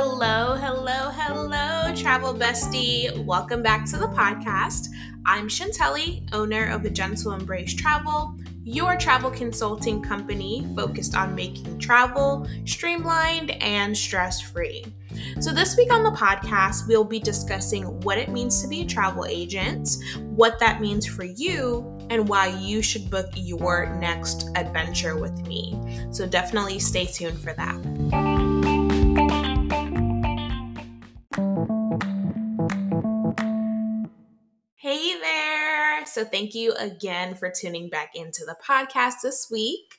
Hello, hello, hello, travel bestie. Welcome back to the podcast. I'm Chantelli, owner of A Gentle Embrace Travel, your travel consulting company focused on making travel streamlined and stress free. So, this week on the podcast, we'll be discussing what it means to be a travel agent, what that means for you, and why you should book your next adventure with me. So, definitely stay tuned for that. So, thank you again for tuning back into the podcast this week.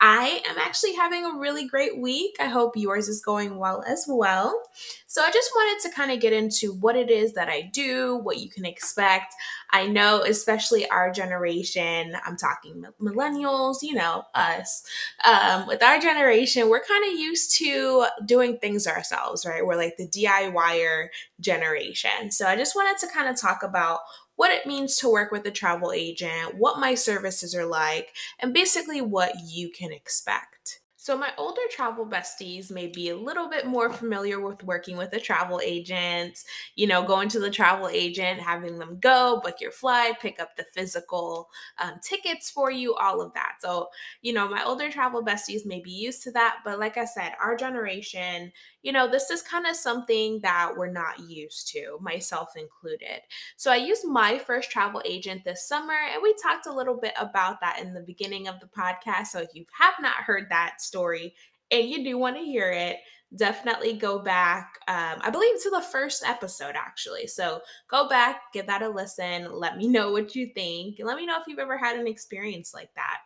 I am actually having a really great week. I hope yours is going well as well. So, I just wanted to kind of get into what it is that I do, what you can expect. I know, especially our generation, I'm talking millennials, you know, us. Um, with our generation, we're kind of used to doing things ourselves, right? We're like the DIYer generation. So, I just wanted to kind of talk about what it means to work with a travel agent, what my services are like, and basically what you can expect. So, my older travel besties may be a little bit more familiar with working with a travel agent, you know, going to the travel agent, having them go, book your flight, pick up the physical um, tickets for you, all of that. So, you know, my older travel besties may be used to that. But like I said, our generation, you know, this is kind of something that we're not used to, myself included. So I used my first travel agent this summer, and we talked a little bit about that in the beginning of the podcast. So if you have not heard that story and you do want to hear it, definitely go back um, i believe to the first episode actually so go back give that a listen let me know what you think let me know if you've ever had an experience like that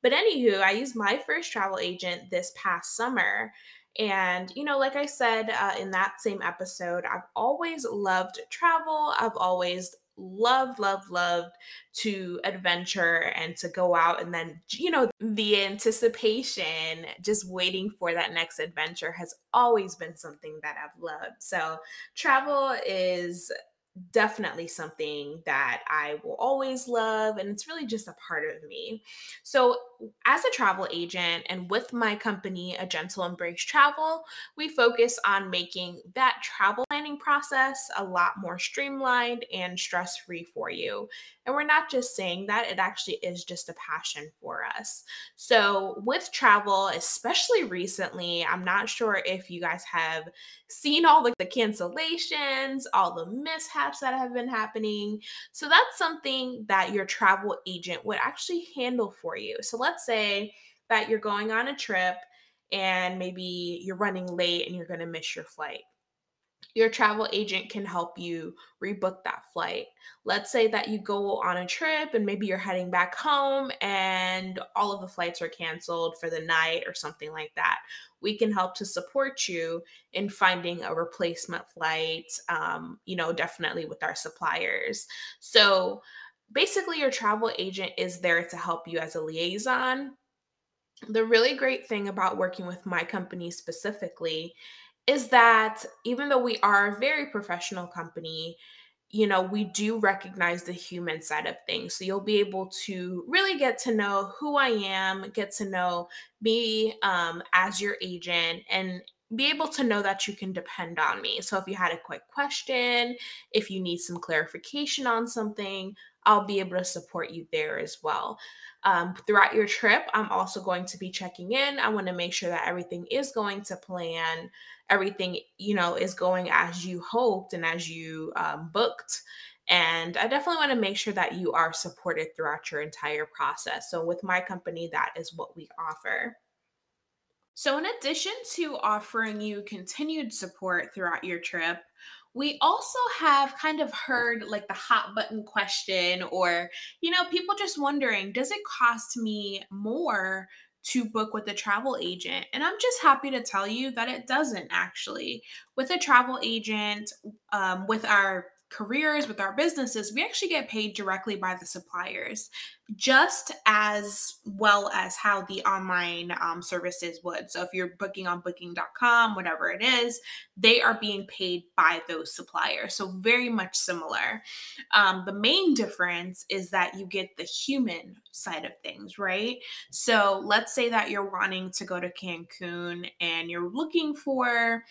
but anywho i used my first travel agent this past summer and, you know, like I said uh, in that same episode, I've always loved travel. I've always loved, loved, loved to adventure and to go out. And then, you know, the anticipation, just waiting for that next adventure has always been something that I've loved. So, travel is definitely something that I will always love, and it's really just a part of me. So, as a travel agent and with my company, A Gentle Embrace Travel, we focus on making that travel planning process a lot more streamlined and stress free for you. And we're not just saying that, it actually is just a passion for us. So, with travel, especially recently, I'm not sure if you guys have seen all the, the cancellations, all the mishaps that have been happening. So, that's something that your travel agent would actually handle for you. So, let's say that you're going on a trip and maybe you're running late and you're going to miss your flight your travel agent can help you rebook that flight. Let's say that you go on a trip and maybe you're heading back home and all of the flights are canceled for the night or something like that. We can help to support you in finding a replacement flight, um, you know, definitely with our suppliers. So basically, your travel agent is there to help you as a liaison. The really great thing about working with my company specifically is that even though we are a very professional company, you know, we do recognize the human side of things. So you'll be able to really get to know who I am, get to know me um, as your agent, and be able to know that you can depend on me. So if you had a quick question, if you need some clarification on something, I'll be able to support you there as well. Um, throughout your trip, I'm also going to be checking in. I want to make sure that everything is going to plan, everything, you know, is going as you hoped and as you um, booked. And I definitely want to make sure that you are supported throughout your entire process. So, with my company, that is what we offer. So, in addition to offering you continued support throughout your trip, we also have kind of heard like the hot button question, or, you know, people just wondering does it cost me more to book with a travel agent? And I'm just happy to tell you that it doesn't actually. With a travel agent, um, with our careers, with our businesses, we actually get paid directly by the suppliers, just as well as how the online um, services would. So if you're booking on booking.com, whatever it is, they are being paid by those suppliers. So very much similar. Um, the main difference is that you get the human side of things, right? So let's say that you're wanting to go to Cancun and you're looking for,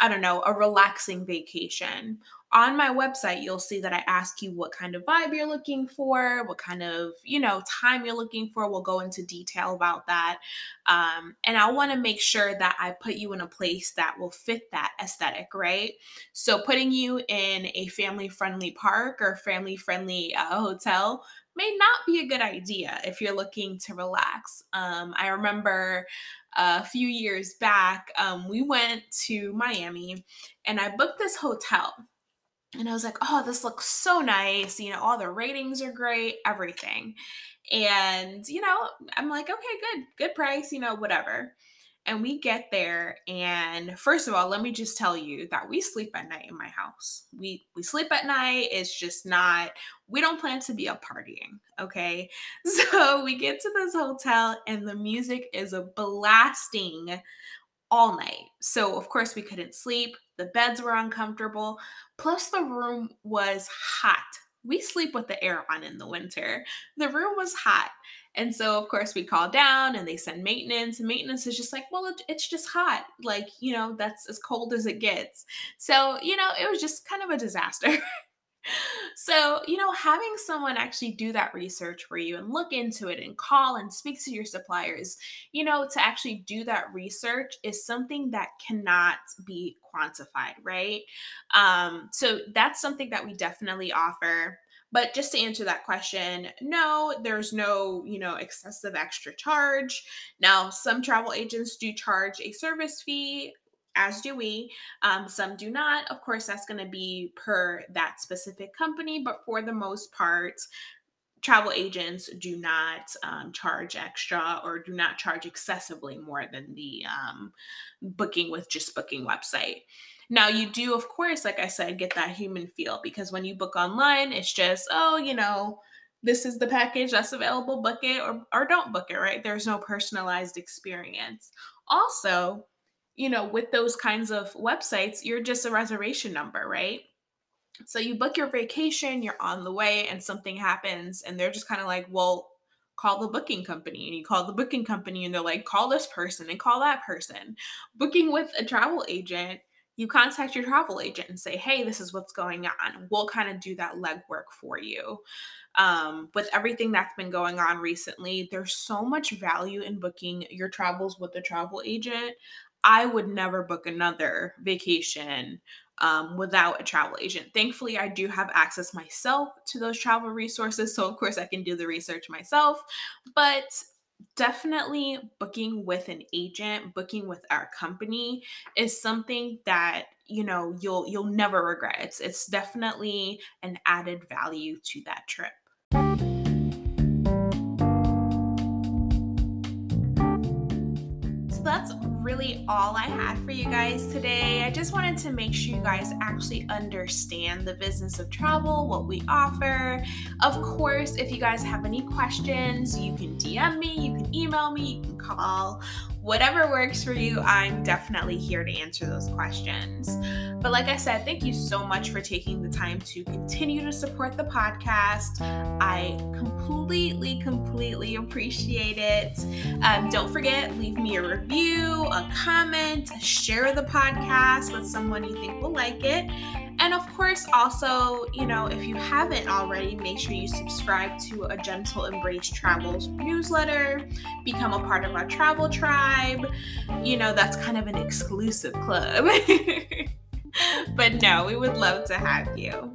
I don't know, a relaxing vacation on my website, you'll see that I ask you what kind of vibe you're looking for, what kind of, you know, time you're looking for. We'll go into detail about that. Um, and I want to make sure that I put you in a place that will fit that aesthetic, right? So putting you in a family friendly park or family friendly uh, hotel may not be a good idea if you're looking to relax. Um, I remember a few years back, um, we went to Miami and I booked this hotel and I was like, oh, this looks so nice. You know, all the ratings are great, everything. And, you know, I'm like, okay, good, good price, you know, whatever. And we get there, and first of all, let me just tell you that we sleep at night in my house. We we sleep at night. It's just not. We don't plan to be up partying. Okay, so we get to this hotel, and the music is a blasting all night. So of course we couldn't sleep. The beds were uncomfortable. Plus, the room was hot. We sleep with the air on in the winter. The room was hot. And so, of course, we call down and they send maintenance. And maintenance is just like, well, it, it's just hot. Like, you know, that's as cold as it gets. So, you know, it was just kind of a disaster. so, you know, having someone actually do that research for you and look into it and call and speak to your suppliers, you know, to actually do that research is something that cannot be quantified, right? Um, so that's something that we definitely offer. But just to answer that question, no, there's no, you know, excessive extra charge. Now, some travel agents do charge a service fee as do we. Um, some do not. Of course, that's going to be per that specific company, but for the most part, travel agents do not um, charge extra or do not charge excessively more than the um, booking with just booking website. Now, you do, of course, like I said, get that human feel because when you book online, it's just, oh, you know, this is the package that's available, book it or, or don't book it, right? There's no personalized experience. Also, you know, with those kinds of websites, you're just a reservation number, right? So you book your vacation, you're on the way, and something happens, and they're just kind of like, well, call the booking company. And you call the booking company, and they're like, call this person and call that person. Booking with a travel agent, you contact your travel agent and say, hey, this is what's going on. We'll kind of do that legwork for you. Um, with everything that's been going on recently, there's so much value in booking your travels with a travel agent. I would never book another vacation um, without a travel agent. Thankfully, I do have access myself to those travel resources. So, of course, I can do the research myself. But definitely booking with an agent booking with our company is something that you know you'll you'll never regret it's it's definitely an added value to that trip so that's really all I had for you guys today. I just wanted to make sure you guys actually understand the business of travel, what we offer. Of course, if you guys have any questions, you can DM me, you can email me, you can call whatever works for you, I'm definitely here to answer those questions. But like I said, thank you so much for taking the time to continue to support the podcast. I completely, completely appreciate it. Um, don't forget, leave me a review, a comment, share the podcast with someone you think will like it. And of course, also, you know, if you haven't already, make sure you subscribe to a Gentle Embrace Travels newsletter, become a part of our travel tribe. You know, that's kind of an exclusive club. but no, we would love to have you.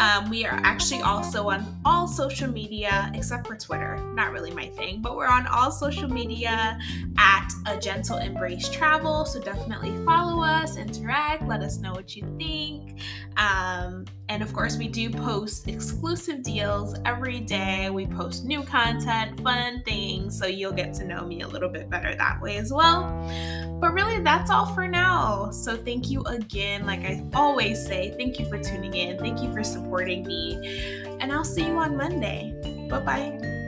Um, we are actually also on all social media except for Twitter. Not really my thing, but we're on all social media at A Gentle Embrace Travel. So definitely follow us, interact, let us know what you think. Um, and of course, we do post exclusive deals every day. We post new content, fun things, so you'll get to know me a little bit better that way as well. But really, that's all for now. So, thank you again. Like I always say, thank you for tuning in. Thank you for supporting me. And I'll see you on Monday. Bye bye.